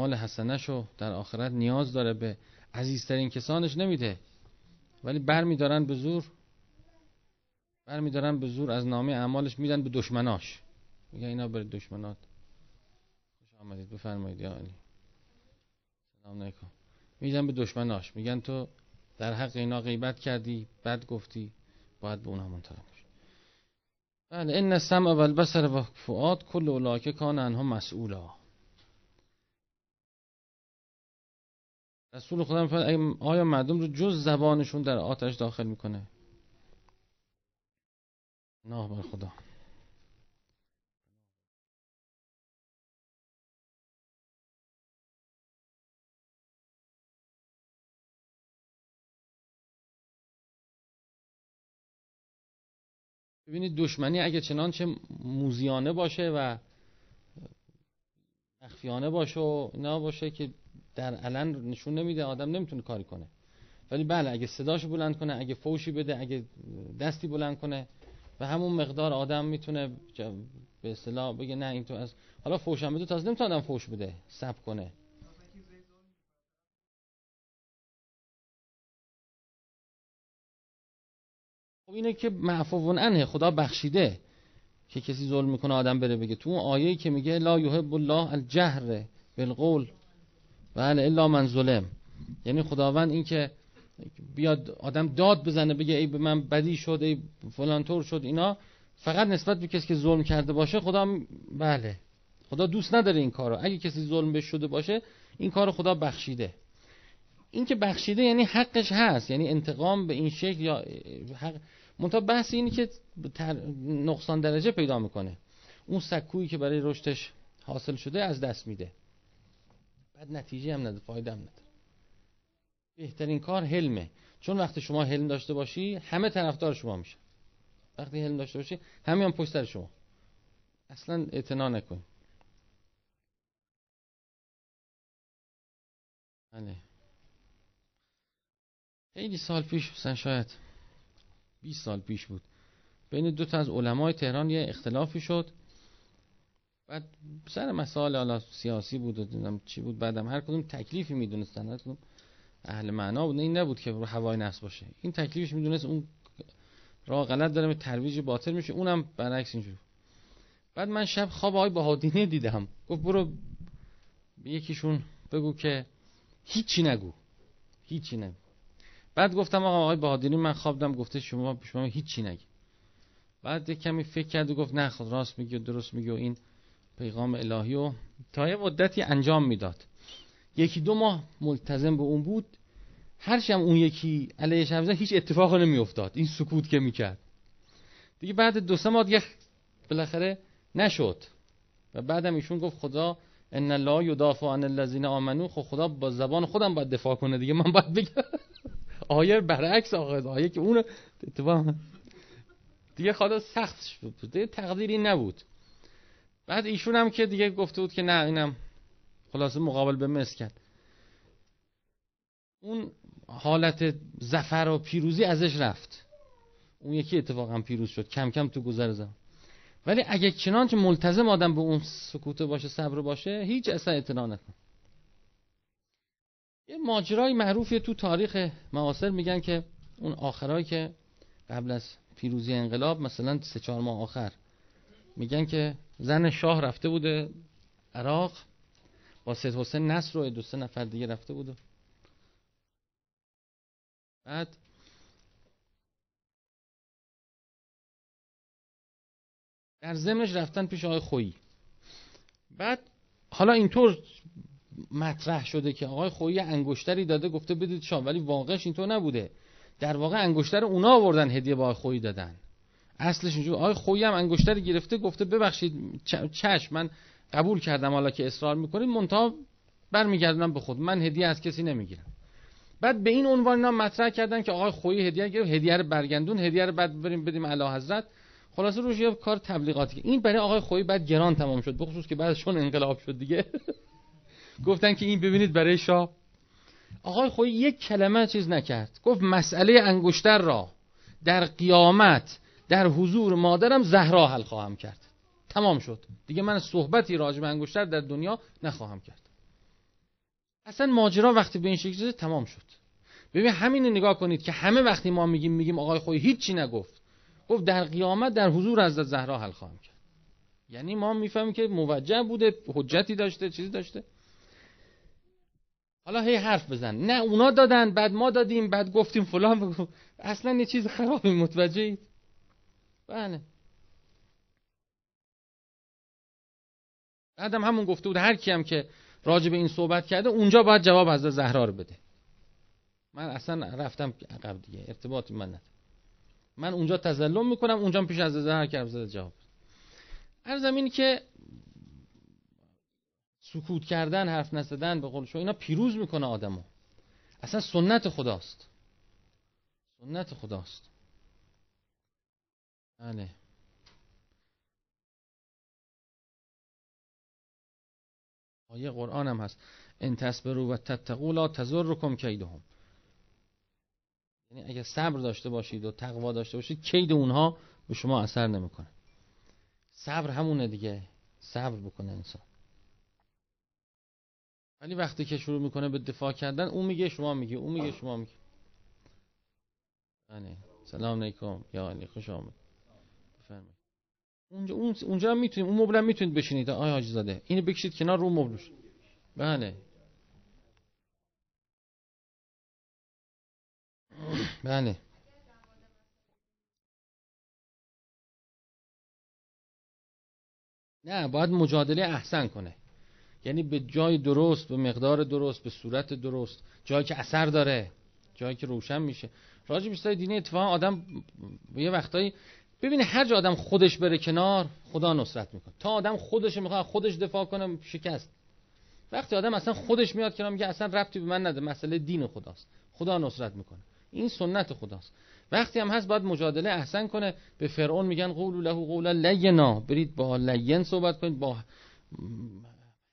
مال حسنشو در آخرت نیاز داره به عزیزترین کسانش نمیده. ولی بر میدارن به زور بر میدارن به زور از نامه اعمالش میدن به دشمناش. میگن اینا بر دشمنات. خوش آمدید. بفرمایید یا علی. سلام علیکم. میدن به دشمناش. میگن تو در حق اینا غیبت کردی بد گفتی باید به اونها منتقم بله این السمع و البصر و فؤاد کل اولاکه کان انها مسئولا. رسول خدا میفرماید آیا مردم رو جز زبانشون در آتش داخل می‌کنه؟ نه بر خدا. ببینید دشمنی اگه چنانچه موزیانه باشه و مخفیانه باشه و اینا باشه که در علن نشون نمیده آدم نمی‌تونه کاری کنه. ولی بله اگه صداشو بلند کنه اگه فوشی بده اگه دستی بلند کنه و همون مقدار آدم می‌تونه به اصطلاح بگه نه این تو از حالا فوشم بده تازه نمی‌تونه آدم فوش بده سب کنه. خب اینه که معفوون انه خدا بخشیده که کسی ظلم می‌کنه آدم بره بگه. تو اون آیه‌ای که میگه لا یحب الله الجهر بالقول. بله الا من ظلم. یعنی خداوند این که بیاد آدم داد بزنه بگه ای به من بدی شد ای فلان طور شد اینا فقط نسبت به کسی که ظلم کرده باشه خدا بله. خدا دوست نداره این کارو. اگه کسی ظلم به شده باشه این کارو خدا بخشیده. این که بخشیده یعنی حقش هست. یعنی انتقام به این شکل یا حق. منتها بحث اینی که نقصان درجه پیدا می‌کنه. اون سکویی که برای رشدش حاصل شده از دست میده. بعد نتیجه هم نداره فایده هم نداره بهترین کار حلمه. چون وقتی شما حلم داشته باشی همه طرفدار شما میشه وقتی حلم داشته باشی همه هم پشت شما. اصلا اعتنا نکن بله. خیلی سال پیش مثلا شاید 20 سال پیش بود. بین دو تا از علمای تهران یه اختلافی شد. بعد سر مسائل حالا سیاسی بود و دیدم چی بود بعدم هر کدوم تکلیفی می‌دونستن هر کدوم اهل معنا بود این نبود که رو هوای نفس باشه. این تکلیفش می‌دونست اون راه غلط داره ترویج باطل میشه اونم برعکس اینجور بعد من شب خواب آقای بهادینه دیدم. گفت برو به یکیشون بگو که هیچی نگو. هیچی نگو. بعد گفتم آقا آقای بهادینی من خوابدم گفته شما شما هیچی نگی. بعد کمی فکر کرد و گفت نه خود راست میگی و درست میگی و این. پیغام الهی و تا یه مدتی انجام می‌داد. یکی دو ماه ملتزم به اون بود. هرچی هم اون یکی علیه حرف هیچ اتفاقی نمیافتاد. این سکوت که می‌کرد. دیگه بعد دو سه ماه دیگه بالاخره نشد. و بعدم ایشون گفت خدا ان الله یدافع عن الذین آمنو. خب خدا با زبان خودم باید دفاع کنه دیگه. من باید بگم. آیه برعکس آقا آیه که اون اتفاق دیگه خدا سخت شد. دیگه تقدیری نبود. بعد ایشون هم که دیگه گفته بود که نه اینم خلاصه مقابل به مس کرد. اون حالت زفر و پیروزی ازش رفت. اون یکی اتفاقا پیروز شد. کم کم تو گذر زمان. ولی اگه چنانچه ملتزم آدم به اون سکوته باشه صبر باشه هیچ اصلا اعتنا نکن. یه ماجرای معروفی تو تاریخ معاصر میگن که اون آخرایی که قبل از پیروزی انقلاب مثلا سه چهار ماه آخر میگن که زن شاه رفته بوده عراق با سید حسین نصر و دو سه نفر دیگه رفته بوده بعد در ضمنش رفتن پیش آقای خویی بعد حالا اینطور مطرح شده که آقای خویی انگشتری داده گفته بدید شام ولی واقعش اینطور نبوده. در واقع انگشتر اونا آوردن هدیه با آقای خویی دادن. اصلش اینجور آقای خویی هم انگشتری گرفته گفته ببخشید چشم من قبول کردم حالا که اصرار می‌کنید منتها برمیگردونم به خود. من هدیه از کسی نمی‌گیرم. بعد به این عنوان اینا مطرح کردن که آقای خویی هدیه گرفت. هدیه رو برگندون هدیه رو بعد بریم بدیم اعلی حضرت. خلاصه روش یه کار تبلیغاتی این برای آقای خویی بعد گران تمام شد بخصوص که بعدشون انقلاب شد دیگه. گفتن که این ببینید برای شاه. آقای خویی یک کلمه چیز نکرد. گفت مسئله انگشتر را در قیامت در حضور مادرم زهرا حل خواهم کرد. تمام شد. دیگه من صحبتی راجع به انگشتر در دنیا نخواهم کرد. اصلا ماجرا وقتی به این شکل تمام شد. ببین همین نگاه کنید که همه وقتی ما میگیم میگیم آقای خوی هیچی نگفت. گفت در قیامت در حضور حضرت زهرا حل خواهم کرد. یعنی ما می‌فهمیم که موجه بوده حجتی داشته چیزی داشته. حالا هی حرف بزن. نه اونا دادن بعد ما دادیم بعد گفتیم فلان. اصلا یه چیز خرابی متوجه بله. بعدم همون گفته بود هر کی هم که راجع به این صحبت کرده اونجا باید جواب از زهرا رو بده. من اصلا رفتم عقب دیگه ارتباطی من ندارم. من اونجا تظلم می‌کنم اونجا پیش از زهر که زده جواب ارزم این که سکوت کردن حرف نزدن به قول شما اینا پیروز می‌کنه آدمو. اصلا سنت خداست. سنت خداست. بله. آیه قرآن هم هست. ان تصبروا و تتقوا لا تضرکم کیدهم. یعنی اگر صبر داشته باشید و تقوا داشته باشید کید اونها به شما اثر نمی‌کنه. صبر همونه دیگه. صبر بکنه انسان. ولی وقتی که شروع می‌کنه به دفاع کردن اون میگه شما میگه اون میگه شما میگه بله. سلام علیکم. یا علی خوش آمد. بفرمایید. اونجا اون اونجا هم می‌تونیم اون مبل می‌تونید بشینید. آیا حاجی زاده اینو بکشید کنار رو مبلش. بله. بله. نه باید مجادله احسن کنه. یعنی به جای درست به مقدار درست به صورت درست. جایی که اثر داره. جایی که روشن میشه. راجع به دینی اتفاقا آدم یه وقتایی ببینه هر جا آدم خودش بره کنار خدا نصرت می‌کنه. تا آدم خودش می‌خواد خودش دفاع کنه شکست. وقتی آدم اصلا خودش میاد کنار میگه اصلا ربطی به من نده مسئله دین خداست. خدا نصرت می‌کنه. این سنت خداست. وقتی هم هست باید مجادله احسن کنه. به فرعون میگن قول له قولا لینا. برید با لین صحبت کنید با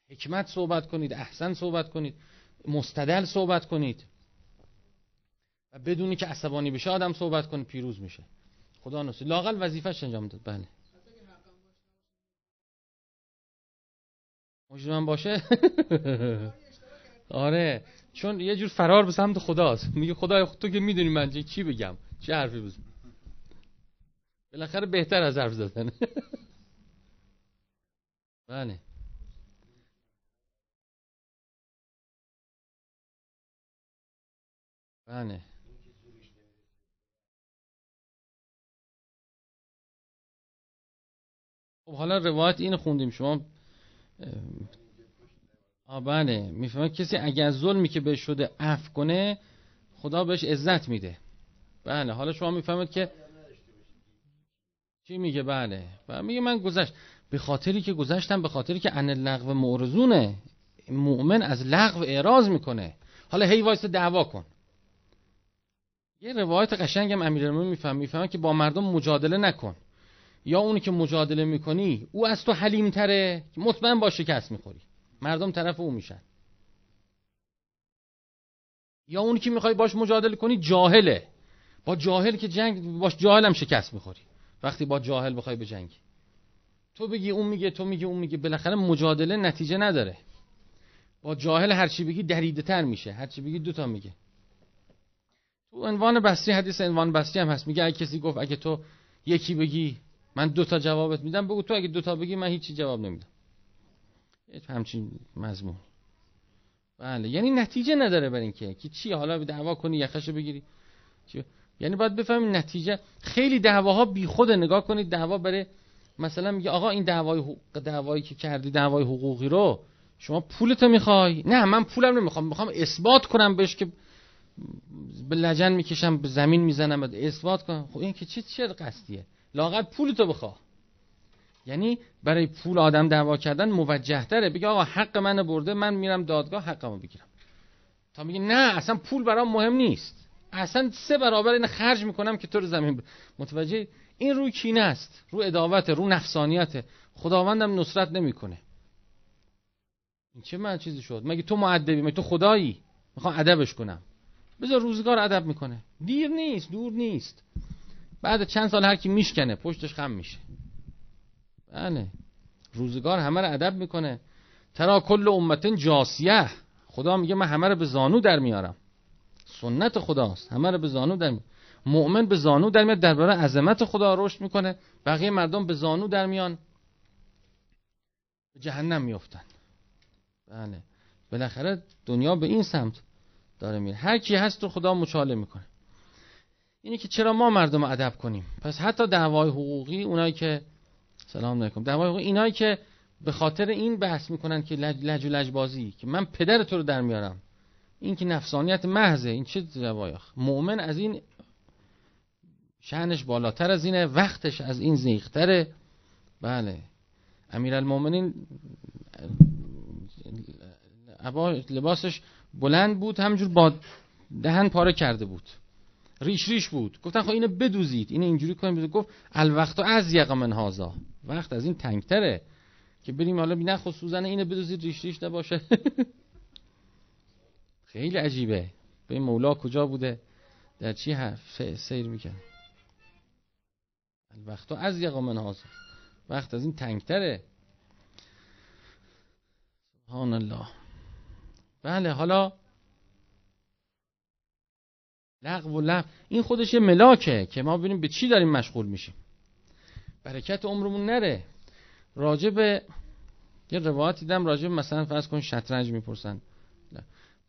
حکمت صحبت کنید احسن صحبت کنید مستدل صحبت کنید. و بدونی که عصبانی بشه آدم صحبت کنه پیروز میشه. خدا نصر لاقل وظیفش انجام داد. بله. من باشه؟ آره. چون یه جور فرار به سمت خداست. میگه خدای تو که می‌دونی من چی بگم. چه حرفی بزنم بالاخره بهتر از حرف زدن. بله. بله. خب حالا روایت این خوندیم شما آ بله می‌فهمه کسی اگر ظلمی که بهش شده عفو کنه خدا بهش عزت میده. بله حالا شما می‌فهمید که چی میگه؟ بله. و میگه من گذشت به خاطری که گذشتم به خاطری که ان لغو معرضونه مؤمن از لغو اعراض می‌کنه. حالا هی وایس دعوا کن. یه روایت قشنگم امیرالمومنین میفهم میفهم که با مردم مجادله نکن. یا اونی که مجادله می‌کنی او از تو حلیم تره مطمئن با شکست می‌خوری. مردم طرف او میشن. یا اونی که می‌خوای باش مجادله کنی جاهله. با جاهل که جنگ باش جاهل هم شکست می‌خوری. وقتی با جاهل بخوای به جنگ. تو بگی اون میگه تو میگه اون میگه. بالاخره مجادله نتیجه نداره. با جاهل هرچی بگی دریده تر میشه هرچی بگی دوتا میگه. تو عنوان بستی حدیث عنوان بستی هم هست. میگه اگه کسی گفت اگه تو یکی بگی من دوتا جوابت میدم بگو تو اگه دوتا بگی من هیچی جواب نمیدم. همچین مضمون. بله یعنی نتیجه نداره بر اینکه. که چی حالا دعوا کنی یخشو بگیری. چی؟ یعنی باید بفهمید نتیجه. خیلی دعواها بی خود نگاه کنید. دعوا برای مثلا میگه آقا این دعوای حقوق دعوایی که کردی دعوای حقوقی رو شما پولتو می‌خوای؟ نه من پولم نمی‌خوام. می‌خوام اثبات کنم بهش که به لجن می‌کشم به زمین می‌زنم اثبات کنم. خب این که چه چه قصدیه؟ لاغت پولتو بخوا. یعنی برای پول آدم دعوا کردن موجه تره. بگه آقا حق من برده من میرم دادگاه حقمو بگیرم تا میگه نه اصلا پول برام مهم نیست. اصلا سه برابر این خرج می‌کنم که تو رو زمین متوجه؟ این روی کینه است. رو اداوت رو نفسانیت خداوندم نصرت نمی‌کنه. این چه من چیزی شد؟ مگه تو معدبی مگه تو خدایی؟ می‌خوام ادبش کنم. بذار روزگار ادب می‌کنه. دیر نیست دور نیست. بعد چند سال هر کی میشکنه پشتش خم میشه. بله. روزگار همه رو ادب می‌کنه. ترا کل امتن جاسیه. خدا میگه من همه رو به زانو در میارم. سنت خداست. همه رو به زانو در میارم. مؤمن به زانو در میاد درباره عظمت خدا رشد می‌کنه. بقیه مردم به زانو در میان. به جهنم میفتن بله. بالاخره دنیا به این سمت داره میره. هر کی هست رو خدا مچاله می‌کنه. اینه که چرا ما مردم ادب کنیم. پس حتی دعوای حقوقی اونایی که سلام علیکم. دعوای حقوقی اینایی که به خاطر این بحث می‌کنن که لج, لج و لج بازی. که من پدر تو رو در میارم. این که نفسانیت محضه. این چه جوای مؤمن از این شأنش بالاتر از اینه. وقتش از این زیختره بله. امیرالمومنین لباسش بلند بود. همجور با دهن پاره کرده بود. ریش ریش بود. گفتن خب اینو بدوزید. اینو اینجوری کنیم. گفت الوقت از یق من هازا وقت از این تنگتره که بریم حالا نه خود سوزن اینو بدوزید ریش ریش نباشه. خیلی عجیبه. به مولا کجا بوده؟ در چی حرف سیر می‌کنه الوقت از یق من هازا وقت از این تنگتره. سبحان الله. بله حالا لغو و لغو. این خودش یه ملاکه که ما ببینیم به چی داریم مشغول میشیم. برکت عمرمون نره. راجع به یه روایتی دیدم راجع به مثلا فرض کن شطرنج می‌پرسن.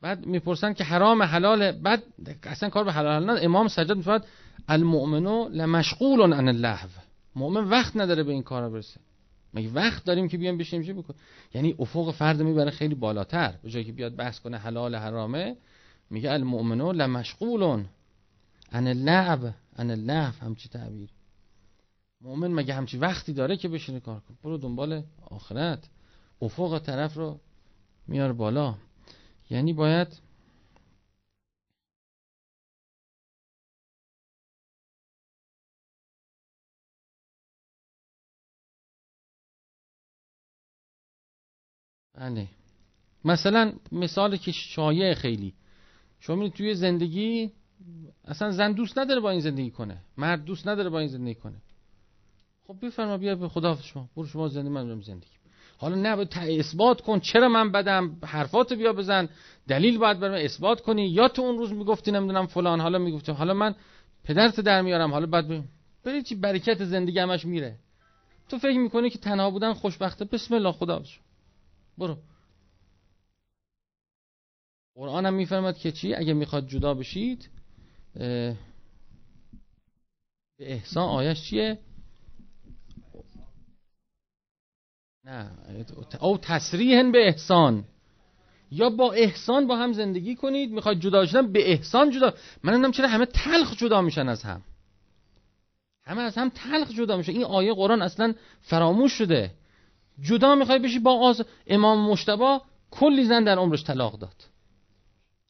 بعد می‌پرسن که حرام حلاله بعد اصلا کار به حلال نه امام سجاد میفرد المؤمنو لمشغول عن اللهو. مؤمن وقت نداره به این کارا برسه. مگه وقت داریم که بیام بشیم چی بکن؟ یعنی افق فرد می‌بره خیلی بالاتر. به جایی که بیاد بحث کنه حلال حرامه میگه المؤمنون لمشغولون. ان اللعب ان اللهو همچی تعبیر. مؤمن مگه همچی وقتی داره که بشینه کار کنه؟ برو دنبال آخرت. افق طرف رو میار بالا. یعنی باید بله. مثلا مثال که شایع خیلی. شما توی زندگی اصلا زن دوست نداره با این زندگی کنه. مرد دوست نداره با این زندگی کنه. خب بفرما بیا به خدا شما. برو شما زندگی من برم زندگی. حالا نه باید اثبات کن چرا من بدم حرفاتو بیا بزن. دلیل باید برم اثبات کنی. یا تو اون روز می‌گفتی نمی‌دونم فلان حالا می‌گفتی حالا من پدرت در میارم. حالا بعد بری چی برکت زندگی همش میره. تو فکر می‌کنی که تنها بودن خوشبخته؟ بسم الله خدا برو. قرآن هم میفرماد که چی؟ اگه می‌خواد جدا بشید به احسان آیش چیه؟ نه او تصریح به احسان. یا با احسان با هم زندگی کنید می‌خواد جدا شدن به احسان جدا. من نمی‌دونم چرا همه تلخ جدا میشن از هم. همه از هم تلخ جدا میشن. این آیه قرآن اصلا فراموش شده. جدا می‌خوای بشی با آز امام مشتبا کلی زن در عمرش طلاق داد.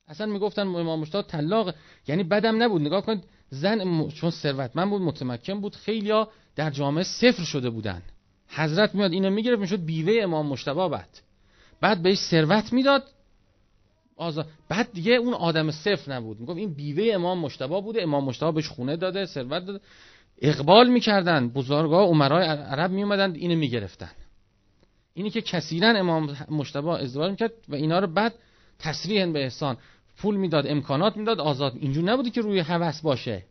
اصلا می‌گفتن امام مشتبا طلاق یعنی بدم نبود. نگاه کنید زن چون ثروتمند بود متمکن بود خیلیا در جامعه صفر شده بودن. حضرت میاد اینو می‌گرفت می‌شد بیوه امام مشتبا بعد. بعد بهش ثروت می‌داد. آزا بعد دیگه اون آدم صفر نبود. می‌گفت این بیوه امام مشتبا بوده امام مشتبا بهش خونه داده ثروت داده. اقبال می‌کردن. بزرگا عمرای عرب میومدن اینو می‌گرفتن. اینی که کثیرا امام مشتبه ازدواج می‌کرد و اینا رو بعد تصریح به احسان. پول می‌داد امکانات می‌داد آزاد. اینجور نبوده که روی هوس باشه.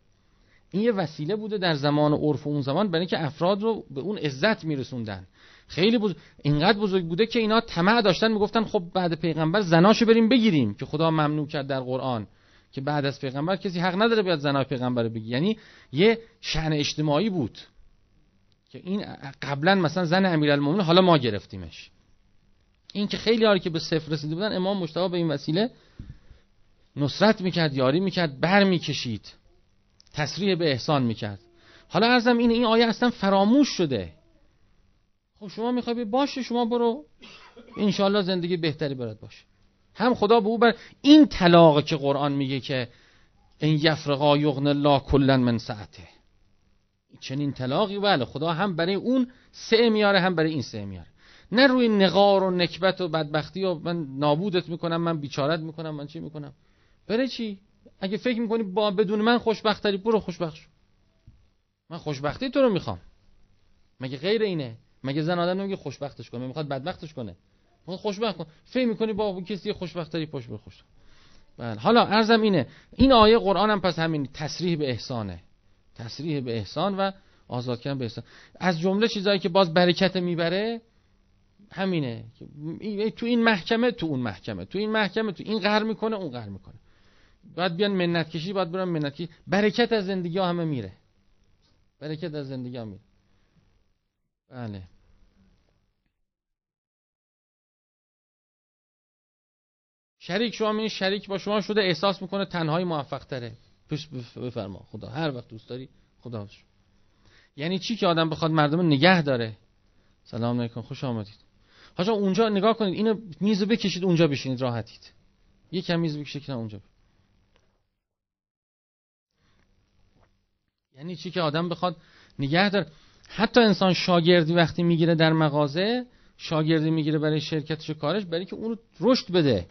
این یه وسیله بوده در زمان عرف اون زمان برای اینکه افراد رو به اون عزت میرسوندن. خیلی بزرگ اینقدر بزرگ بوده که اینا طمع داشتن می‌گفتن خب بعد پیغمبر زناشو بریم بگیریم که خدا ممنوع کرد در قرآن که بعد از پیغمبر کسی حق نداره بیاد زنای پیغمبر بگی. یعنی یه شأن اجتماعی بود که این قبلا مثلا زن امیرالمومنین حالا ما گرفتیمش. این که خیلی که به صفر رسیده بودن امام مشتاق به این وسیله نصرت می‌کرد یاری می‌کرد بر می‌کشید. تصریح به احسان می‌کرد. حالا ارزم این این آیه اصلا فراموش شده. خب شما می‌خوای باشه شما برو. انشالله زندگی بهتری برات باشه. هم خدا به او بر این طلاق که قرآن میگه که این یفرقا یغن الله کلا من ساعته چنین طلاقی بله خدا هم برای اون سه میاره هم برای این سه میاره. نه روی نقار و نکبت و بدبختی و من نابودت می‌کنم من بیچارت می‌کنم من چی می‌کنم؟ برای چی؟ اگه فکر می‌کنی با بدون من خوشبختری برو خوشبخت شو. من خوشبختی تو رو می‌خوام. مگه غیر اینه؟ مگه زن آدم نمیگه خوشبختش کنه می‌خواد بدبختش کنه؟ خوشبخت کن فکر می‌کنی با کسی خوشبختری پشت به خوش بله حالا ارزم اینه این آیه قرآن هم پس همین تصریح به احسانه. تصریح به احسان و آزاد کردن به احسان. از جمله چیزایی که باز برکت می‌بره همینه. تو این محکمه تو اون محکمه. تو این محکمه تو این قهر می‌کنه اون قهر می‌کنه. باید بیان منت کشی باید برن منت کشی برکت از زندگی ها همه میره. برکت از زندگی ها میره. بله. شریک شما این شریک با شما شده احساس می‌کنه تنهایی موفق تره پس بفرما. خدا. هر وقت دوست داری خدا شو. یعنی چی که آدم بخواد مردم نگه داره؟ سلام علیکم. خوش آمدید. حاجا اونجا نگاه کنید. اینو میزو بکشید اونجا بشینید. راحتید. یکم میز بکشید اونجا یعنی چی که آدم بخواد نگه داره؟ حتی انسان شاگردی وقتی می‌گیره در مغازه شاگردی می‌گیره برای شرکتش و کارش برای که اونو رشد بده.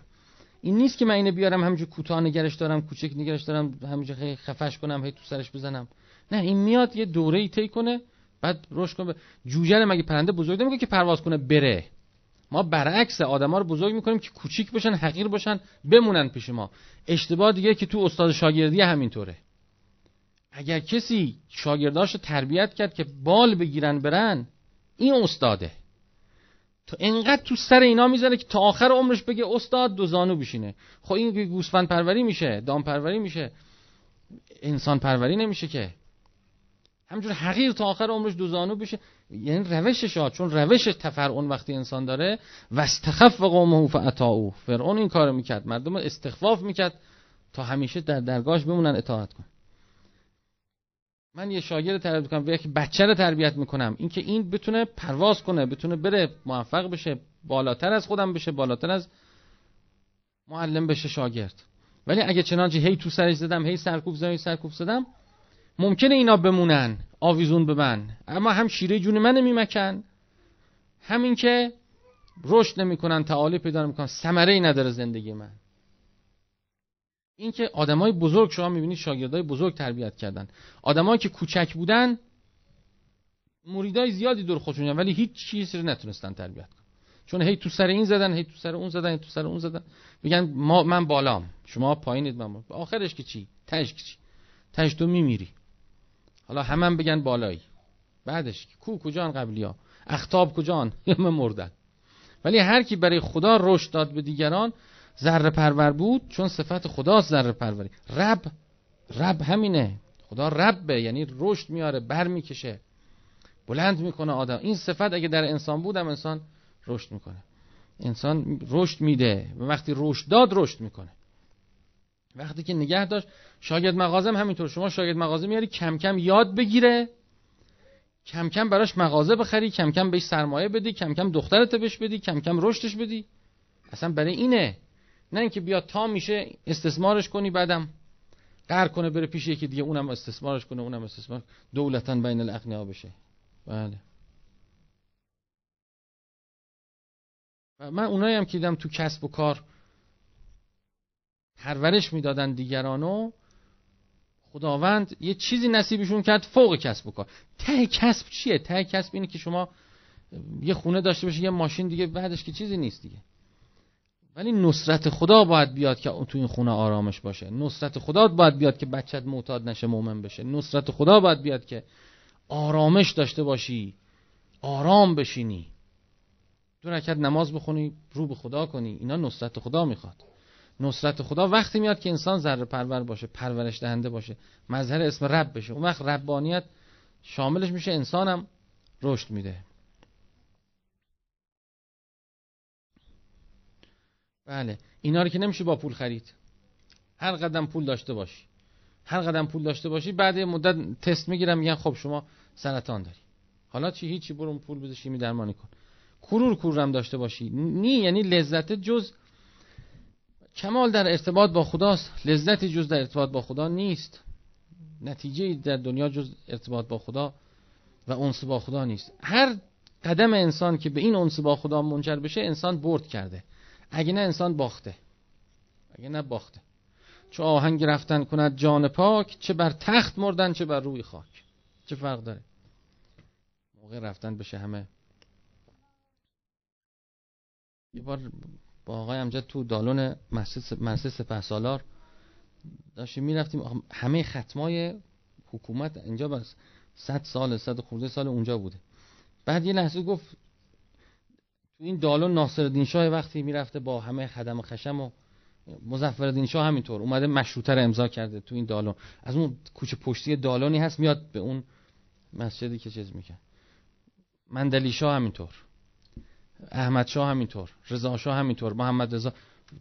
این نیست که من اینو بیارم همینجور کوتاه نگرش دارم کوچک نگرش دارم همینجور خفش کنم هی تو سرش بزنم. نه این میاد یه دوره ای طی کنه بعد رشد کنه. جوجه مگه پرنده بزرگ نمیگه که پرواز کنه بره؟ ما برعکس آدما رو بزرگ می‌کنیم که کوچیک باشن حقیر باشن بمونن پیش ما. اشتباه دیگه که تو استاد شاگردی همینطوره. اگر کسی شاگرداش رو تربیت کرد که بال بگیرن برن این استاده. تو انقدر تو سر اینا می‌زنه که تا آخر عمرش بگه استاد دو زانو بشینه. خب این گوسفند پروری میشه دام پروری میشه. انسان پروری نمیشه که. همجور حقیر تا آخر عمرش دو زانو بشه. یعنی روشش ها چون روش تفرعون وقتی انسان داره. و استخف قومه فعطاؤه فرعون این کارو می‌کرد. مردم استخفاف می‌کرد تا همیشه در درگاهش بمونن اطاعت کن من یه شاگرد تربیت می‌کنم و یک بچه رو تربیت می‌کنم. اینکه این بتونه پرواز کنه بتونه بره موفق بشه بالاتر از خودم بشه بالاتر از معلم بشه شاگرد. ولی اگه چنانچه هی تو سرش زدم هی سرکوب زدم هی سرکوب زدم ممکنه اینا بمونن آویزون به من اما هم شیره جون من میمکن همین که رشد نمی‌کنن تعالی پیدا نمی‌کنن ثمره ای نداره زندگی من. اینکه آدمای بزرگ شما می‌بینید شاگردای بزرگ تربیت کردن. آدمایی که کوچک بودن مریدای زیادی دور خودشون ولی هیچ چیزی رو نتونستن تربیت کنن. چون هی تو سر این زدن هی تو سر اون زدن هی تو سر اون زدن. میگن ما من بالام. شما پایینید من آخرش که چی؟ تاش که چی؟ تاش تو میمیری. حالا همم هم بگن بالایی. بعدش کو کجان قبلیا اختاب کجان؟ همه مردن. ولی هر کی برای خدا رشد داد به دیگران ذره پرور بود چون صفت خداست ذره پروری. رب رب همینه. خدا ربه یعنی رشد میاره بر می‌کشه. بلند می‌کنه آدم. این صفت اگه در انسان بودم انسان رشد می‌کنه. انسان رشد میده. و وقتی رشد داد رشد می‌کنه. وقتی که نگه داشت شاگرد مغازم همینطور. شما شاگرد مغازه میاری کم کم یاد بگیره. کم کم براش مغازه بخری کم کم بهش سرمایه بدی کم کم دخترت بهش بدی کم کم رشدش بدی. اصلا برای اینه. نه اینکه بیا تا میشه استثمارش کنی بعدم قهر کنه بره پیش یکی دیگه اونم استثمارش کنه اونم استثمار. دولتا بین الاغنیا بشه. بله. من اونایی هم که دیدم تو کسب و کار پرورش می‌دادن دیگرانو خداوند یه چیزی نصیبشون کرد فوق کسب و کار. ته کسب چیه؟ ته کسب اینه که شما یه خونه داشته باشی یه ماشین دیگه بعدش که چیزی نیست دیگه. ولی نصرت خدا باید بیاد که تو این خونه آرامش باشه. نصرت خدا باید بیاد که بچت معتاد نشه مؤمن بشه. نصرت خدا باید بیاد که آرامش داشته باشی آرام بشینی. دو رکعت نماز بخونی رو به خدا کنی. اینا نصرت خدا می‌خواد. نصرت خدا وقتی میاد که انسان ذره پرور باشه پرورش دهنده باشه مظهر اسم رب بشه. اون وقت ربانیت شاملش میشه انسانم رشد میده. بله. اینا رو که نمیشه با پول خرید. هر قدم پول داشته باشی. هر قدم پول داشته باشی بعد مدت تست می‌گیرم میگن خب شما سرطان داری. حالا چی؟ هیچی برو پول بده شیمی درمانی کن. کرور کورم داشته باشی. نی یعنی لذت جز کمال در ارتباط با خداست. لذتی جز در ارتباط با خدا نیست. نتیجه در دنیا جز ارتباط با خدا و انس با خدا نیست. هر قدم انسان که به این انس با خدا منجر بشه انسان برد کرده. اگه نه انسان باخته. اگه نه باخته. چه آهنگ رفتن کند جان پاک چه بر تخت مردن چه بر روی خاک. چه فرق داره؟ موقع رفتن بشه همه. یه بار با آقای امجد تو دالون مسجد سپه سالار داشتیم می‌رفتیم. همه ختمای حکومت اینجا بس صد سال صد خورده سال اونجا بوده. بعد یه لحظه گفت تو این دالون ناصر شاه وقتی می‌رفته با همه خدم خشم و مظفر شاه همینطور اومده مشروطه رو امضا کرده تو این دالون. از اون کوچه پشتی دالونی هست میاد به اون مسجدی که چیز میکن مندلی شاه همینطور احمد شاه همینطور رضا شاه همینطور محمد رضا.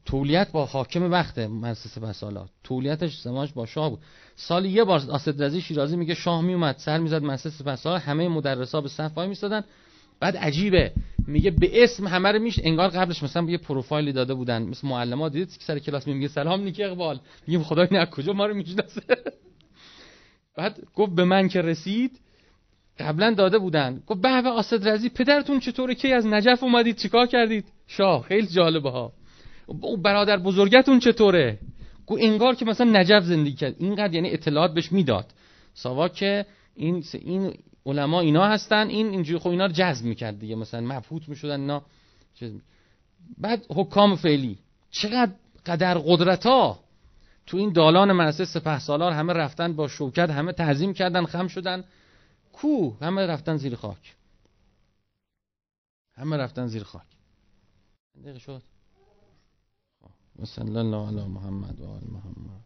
تولیت با حاکم وقت مؤسسه بسالات تولیتش زمانش با شاه بود. سال یه بار آسد رضی شیرازی میگه شاه میومد سر می‌زد مؤسسه بسالات همه مدرسا به صف وای میستادن بعد عجیبه. میگه به اسم همه رو میش انگار قبلش مثلا یه پروفایلی داده بودن. مثل معلمات دیدید سر کلاس میگه سلام نیکی اقبال. میگه خدای نه کجا ما رو می‌شناسه؟ بعد گفت به من که رسید. قبلا داده بودن. گفت به به آسد رزی پدرتون چطوره؟ کی از نجف اومدید؟ چیکار کردید؟ شاه خیلی جالبه ها. برادر بزرگتون چطوره؟ گو انگار که مثلا نجف زندگی کرد. اینقدر یعنی اطلاعات بهش می‌داد. ساوا که این این علما اینا هستن این اینجوری خب اینا رو جذب می‌کرد دیگه مثلا مبهوت می‌شدن اینا بعد حکام فعلی چقدر قدر قدرت تو این دالان مدرسه سپه سالار همه رفتن با شوکت همه تعظیم کردن خم شدن. کو؟ همه رفتن زیر خاک. همه رفتن زیر خاک. دقیقه شد. و صلی الله علی محمد و آل محمد.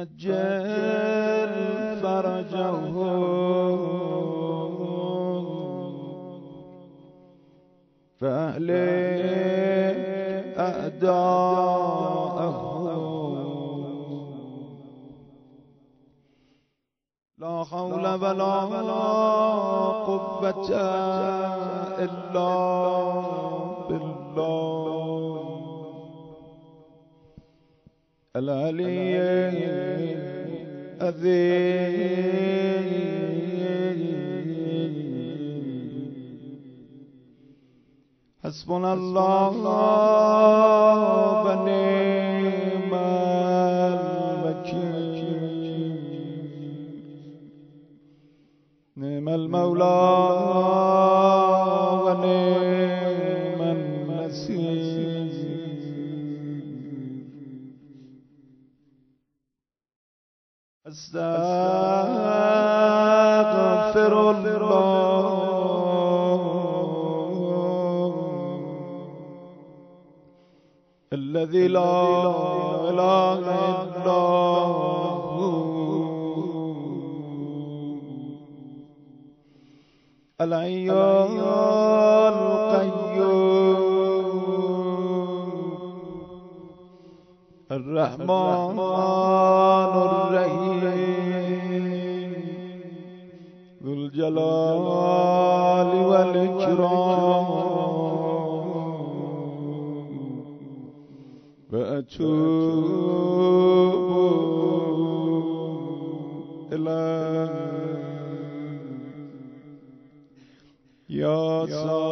عجل فرجه. فأهلك أعداءه. لا حول ولا قوة إلا بالله. العلي حسبنا الله ونعم الوكيل نعم المولى. الذي لا إله إلا هو. الحي القيوم. الرحمن الجلال والإكرام. وأتوب إليك يا صاحب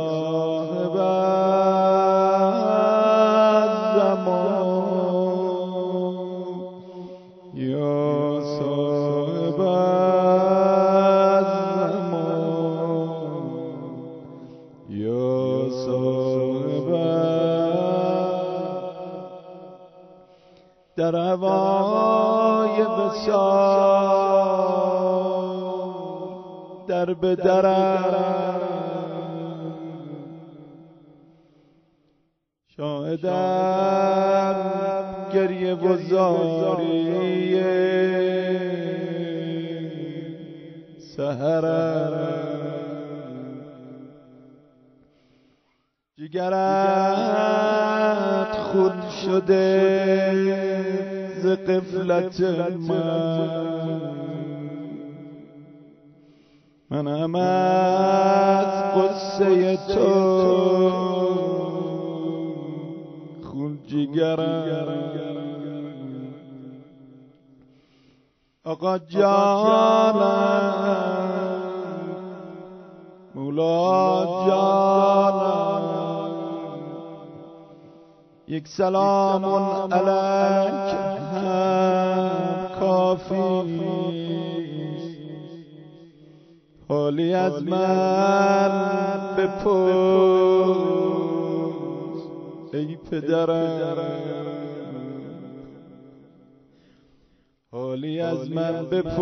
در هوای بسار در به شاهدم گریه بزاری سهرم جگرت خود شده. طفلة ما من أمات قدسية خل جيجرا أقد جانا. مولا جانا. يك سلام عليك. کافی. حالی از من بپرس ای پدرم. حالی از من بپرس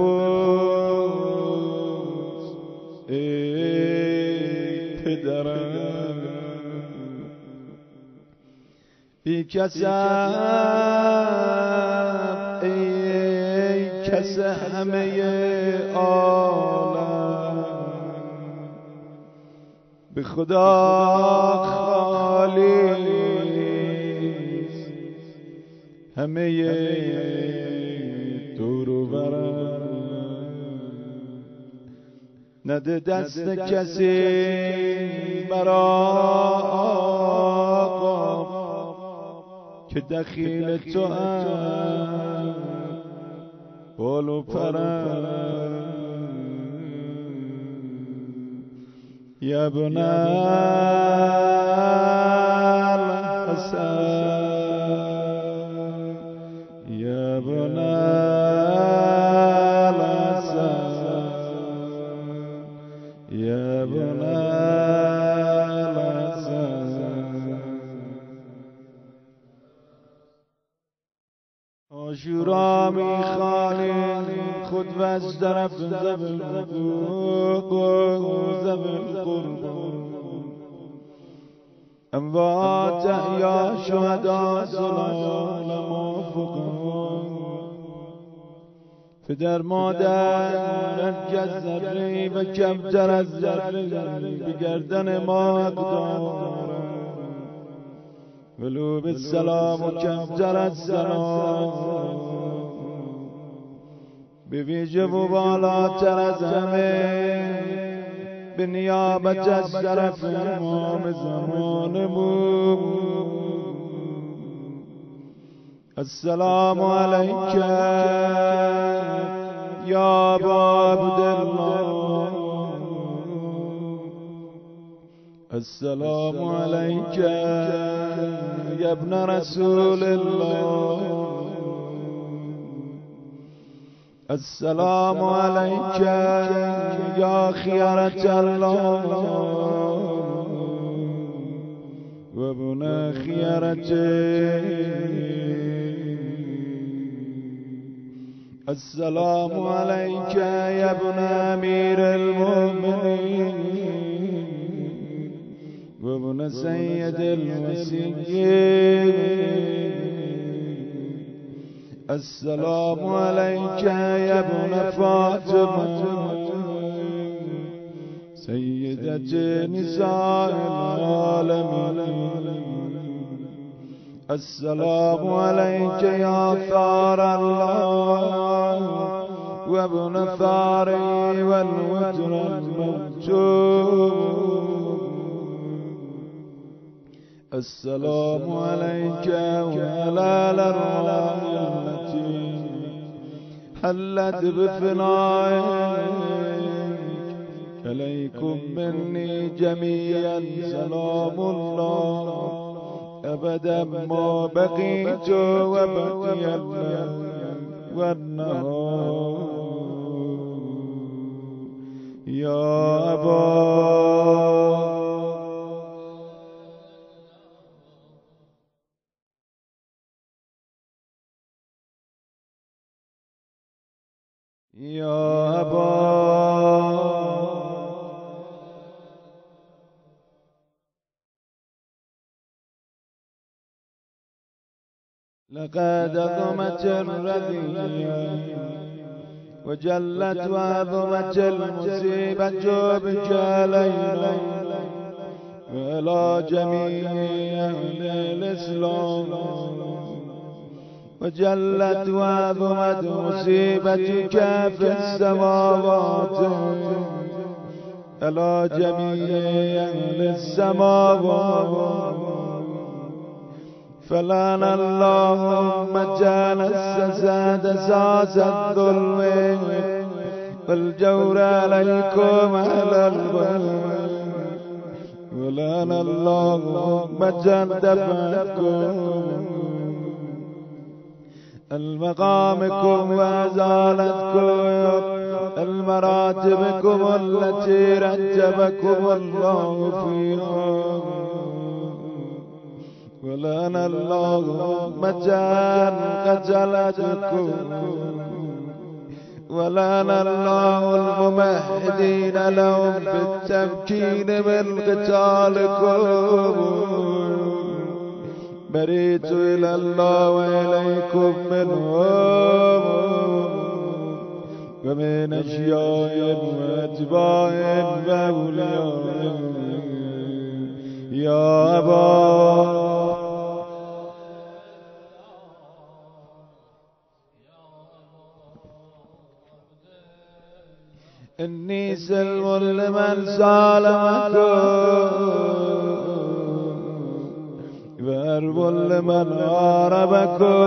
ای پدرم. بی همه عالم. به خدا خالی همه دور و نده دست کسی مرا که دخیل تو هم بالو پرم یبن الحسن. آشورا می‌خوانیم خود از طرف زبل زبل قربان اموات یا شهدا سلام پدر مادر جزری و کمتر از ذره به گردن ما اقدام ولو بالسلام و کمتر از سلام. ببي جبو بالا چر همه به بچ از شرف امام زمان بو السلام عليك يا باب عبد الله السلام عليك يا ابن رسول الله السلام عليك يا خيرة الله. وابن خيرته السلام عليك يا ابن أمير المؤمنين. وابن سيد المسيين السلام عليك يا ابن فاطمة. سيدة نساء العالمين. السلام عليك يا ثار الله وابن ثاري والوتر المكتوب السلام عليك وعلى التي حلت بفنائك. عليكم مني جميعا سلام الله. أبدا ما بقيت وبقي الليل والنهار يا أبا يا أبا. لقد ضمت الرذية وجلت وعظمت المصيبة بك علينا وعلى جميع أهل الإسلام. وجلت وعظمت مصيبتك في السماوات. إلى جميع أهل السماوات فلان اللهم جالس زاد ساس الظلم. والجور عليكم أهل الظلم. ولان اللهم جندبكم المقامكم وازالتكم المراتبكم التي رتبكم الله فيها ولنا الله مجان قتلتكم ولنا الله الممهدين لهم بالتمكين من قتالكم. بريت إلى الله وإليكم منهم. ومن أشياء وأتباع وأولياء يا أبا. إني سلم لمن سالمكم وأرب لمن عاربكم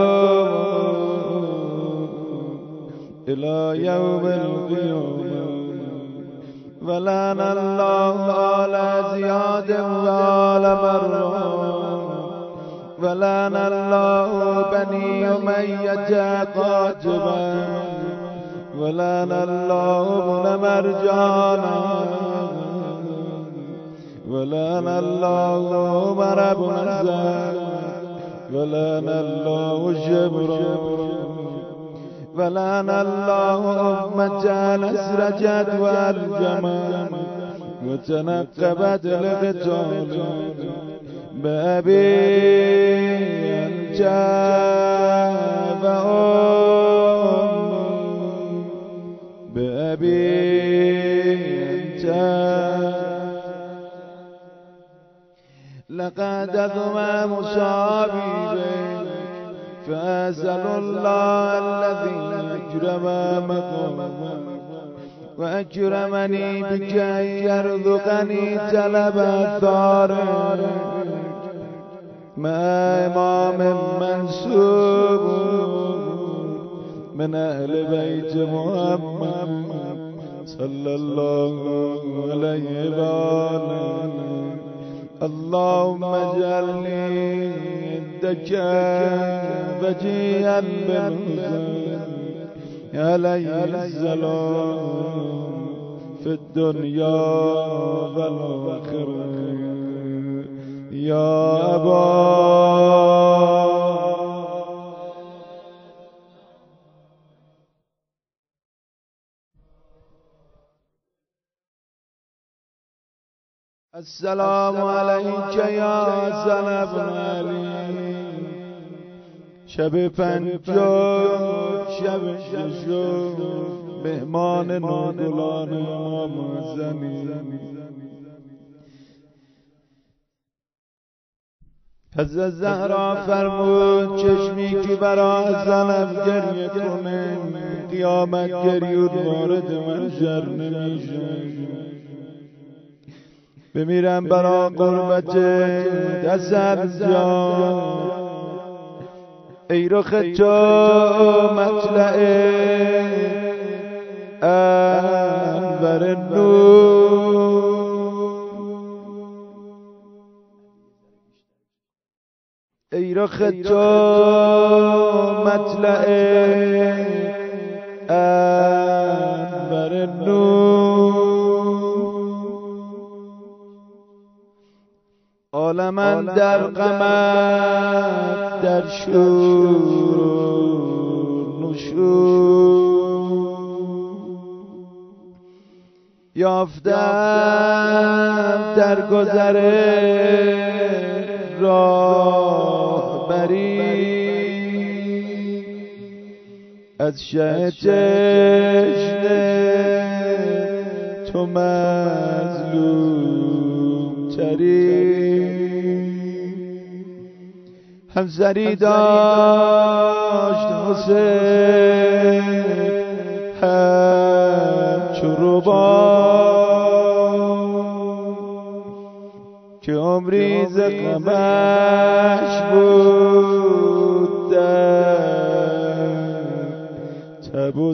إلى يوم القيامة. ولان الله على زياد وعلى مرة ولان الله بني أمية قاتبا ولان الله ابن مرجانا. ولنا الله مرب الزاد ولنا الله جبر. ولنا الله مجال أسرجت والجمال وتنقبت القتال بأبي أنجاب فأمي بأبي لقد أذمى مصابي فأسأل الله الذي أكرم مقامه. وأكرمني بك أن يرزقني تلب الثار ما إمام منسوب. من أهل بيت محمد صلى الله عليه وآله. اللهم اجعلني عندك بجيا بالحسين يا لي السلام في الدنيا والآخرة. يا أبا السلام عليك يا حسن ابن علي شب پنجاه شب ششم مهمان نوگلان امام زنی پس زهرا فرمود چشمی که برا حسنم گریه کنه قیامت گریود وارد منشر نمیشه. بمیرم برا قربت دست جان. ای رخ تو مطلع انور نور. ای رخ تو مطلع انور نور. عالما در قمت در شور. نشور. یافتم در گذر راه بری از شه تو مظلوم تری همسری داشت حسین هم چروبا که عمری ز غمش بود تب و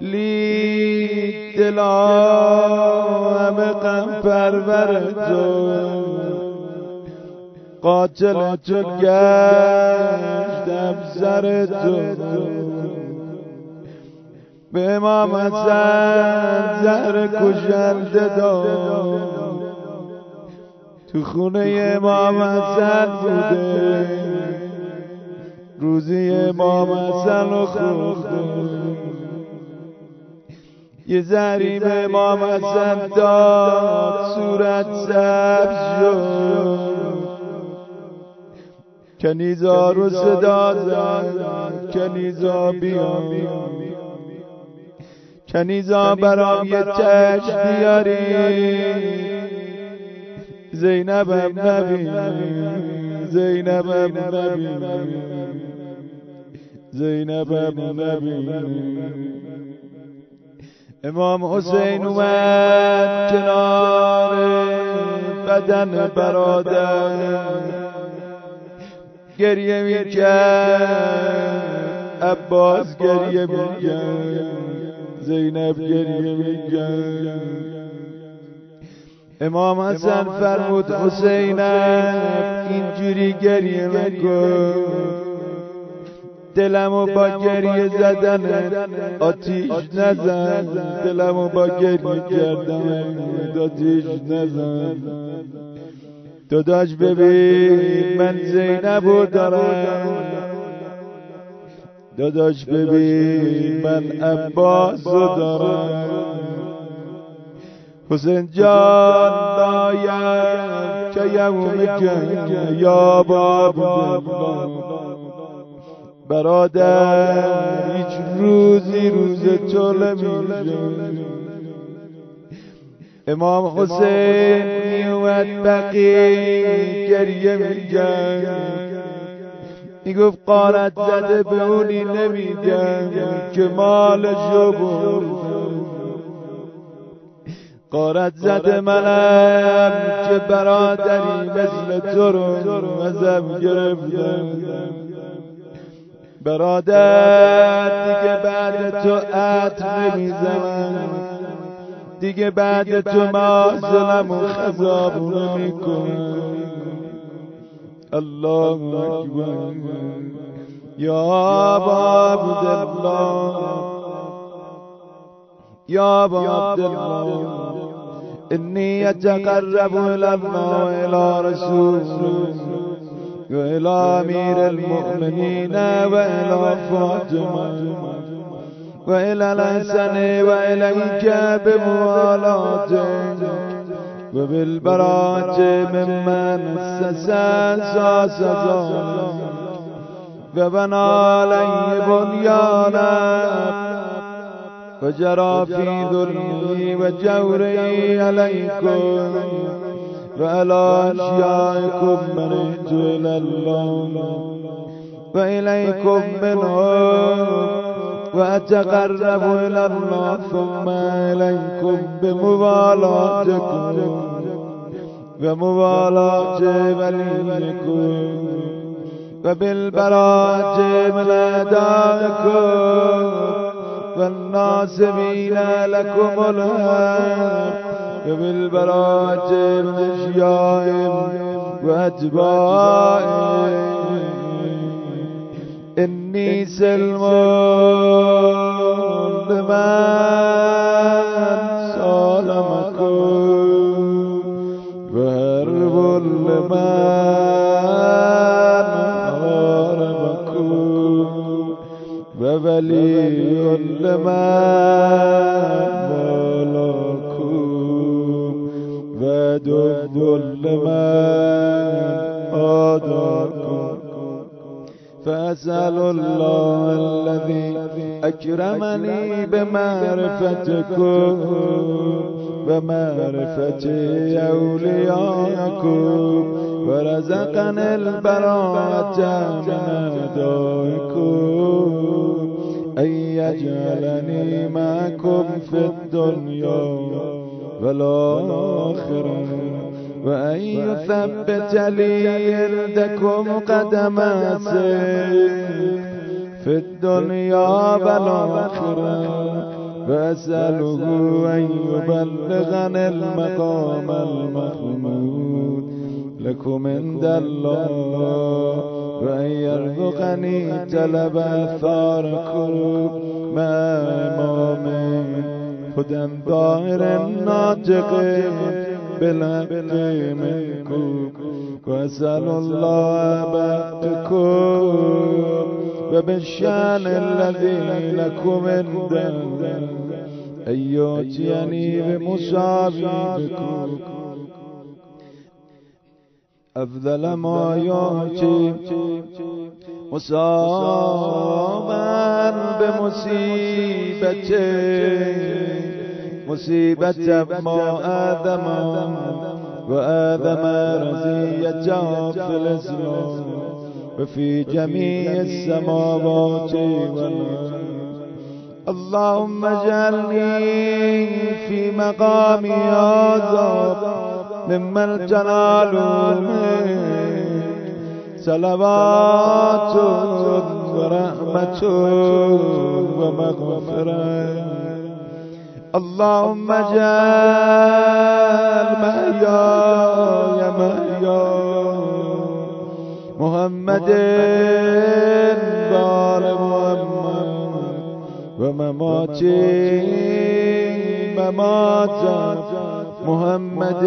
لید دلا همه غم پرور تو. قاتل تو گشتم سر تو. به امام حسن زهر کشنده داد. تو خونه امام حسن بوده. روزی امام حسن رو خورده. یه زهری به امام حسن داد. صورت سبز شد. کنیزا رو صدا زد کنیزا بیا کنیزا برام یه چشم بیاری زینبم نبی زینبم نبی زینبم نبی امام حسین اومد کنار بدن برادر. گریه می‌کرد. عباس گریه می‌کرد. زینب گریه می‌کرد. امام حسن فرمود حسینم اینجوری گریه نکن دلمو با گریه زدن آتیش نزن. دلمو با گریه کردن آتیش نزن. داداش ببین من زینبو دارم. داداش ببین من عباس دارم. حسین جان دایم که یوم که یا باب برادر هیچ روزی روز تو نمیشه امام حسین. میومد بقی گریه میگن. می‌گفت قارت زده به اونی نمیگم که مالشو برد قارت زده منم که برادری مثل تو رو ازم گرفتم. برادر دیگه بعد تو عطر نمی‌زنم. دیگه بعد تو مازلم و خذابونه میکنم. الله أكبر يا أبا عبد الله يا عبد الله إني أتقرب إلى الله وإلى رسوله. وإلى أمير المؤمنين وإلى فاطمة. وإلى الحسن وإليك بموالاتك وبالبراءة ممن أسس أساس وبنى عليه بنيانا. وجرى في ذله وجوره عليكم. وعلى أشيائكم منهت إلى الله وإليكم منهم وأتقرب إلى الله ثم إليكم بمبالاتكم ومبالاة وليكم وبالبراءة من أدائكم والناصبين لكم الهام وبالبراءة من أشيائهم وأتباعهم. إني سلم لمن سالمكم وهرب لمن حاربكم وولي لمن والاكم ودب لمن آداكم فأسأل الله الذي أكرمني بمعرفتكم ومعرفة أوليائكم ورزقني البراءة من أعدائكم أن يجعلني معكم في الدنيا والآخرة. وأن يثبت لي عندكم قدم في الدنيا والآخرة وأسأله أن يبلغني المقام المحمود لكم عند الله وأن يرزقني طلب أثاركم مع إمام هدى ظاهر ناطق. بالحق منكم وأسأل الله بأتكم وبالشان الذي لكم عنده أن يؤتيني بمصابيكم أفضل ما يؤتي مصابا بمصيبته مصيبة ما آدم وآدم رزية في الإسلام وفي جميع السماوات والأرض. اللهم اجعلني في مقامي هذا ممن تنال صلوات ورحمة ومغفرة. اللهم اجعل محياي محيا محمد بال محمد. ومماتي ممات محمد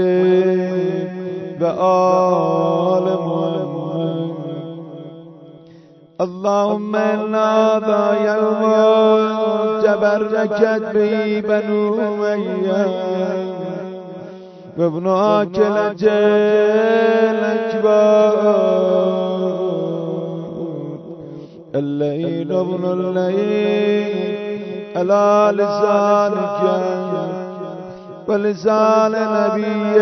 وآل محمد. اللهم إن هذا يوم تبركت به بنو أمية. وابن الأكبار الليل ابن الليل على لسانك ولسان نبيك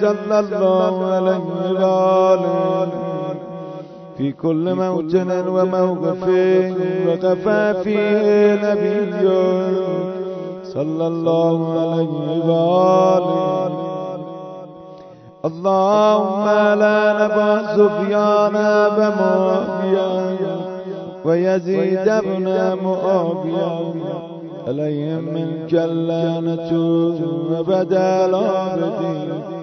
صلى الله عليه وآله. في كل موطن وموقف وقف فيه نبيك صلى الله عليه وآله. اللهم لا نبع سفيان ومعاوية ويزيد ابن معاوية عليهم من كلانة وبدا العابدين.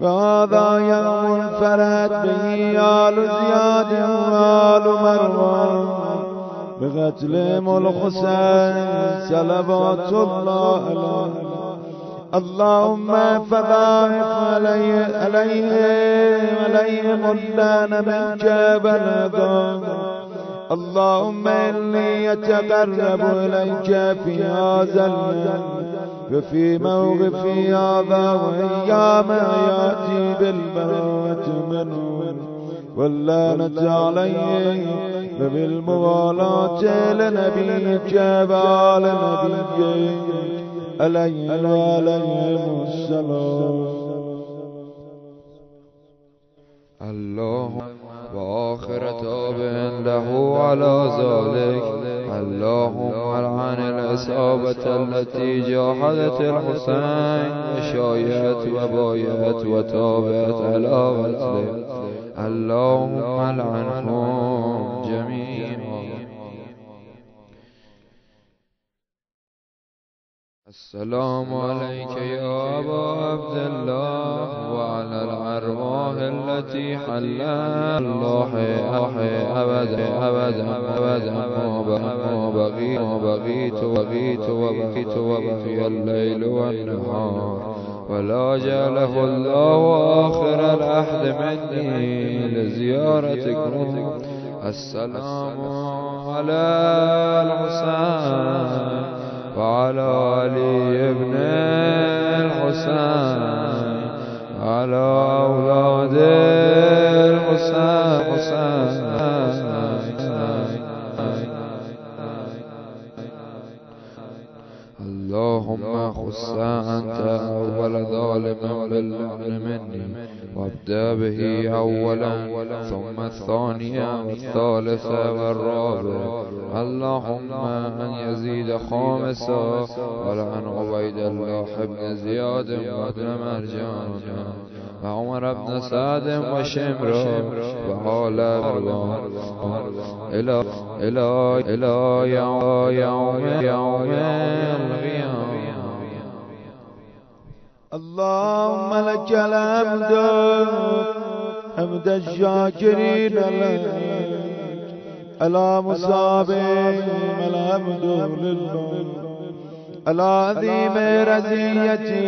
وهذا يوم فرد به آل زياد وآل مروان. بقتلهم الحسين صلوات الله عليه. اللهم فضاعف عليه عليه عليهم اللان منك بلغا اللهم إني أتقرب إليك في هذا اليوم. وفي موقفي هذا وأيام يأتي بالبراءة منه. واللعنة عليه. وبالمغالاة لنبيك وآل نبيك. عليه وعليهم السلام. الله وآخر تاب عنده على ذلك. اللهم العن الإصابة التي جاحدت الحسين وشايعت وبايعت وتابعت على قتله اللهم العنهم جميعا. السلام عليك يا أبا عبد الله وعلى الأرواح التي حل الله. أبدا أبدا أبدا. ما بغيت ما بغيت وبغيت وبغيت وبقي الليل والنهار. ولا جعله الله آخر العهد مني لزيارتكم السلام على الحسين وعلى علي بن الحسين. على أولاد الحسين اللهم خص أنت أول ظالم باللعن مني وابدأ به أولا ثم الثانية والثالثة والرابعة اللهم أن يزيد خامسا ولعن عبيد الله بن زياد وابن مرجان. وعمر بن سعد وشمر وحال مروان. إلى إلى إلى يوم يوم القيامة. اللهم لك الحمد. حمد الشاكرين لك على مصابهم الحمد لله. على عظيم رزيتي.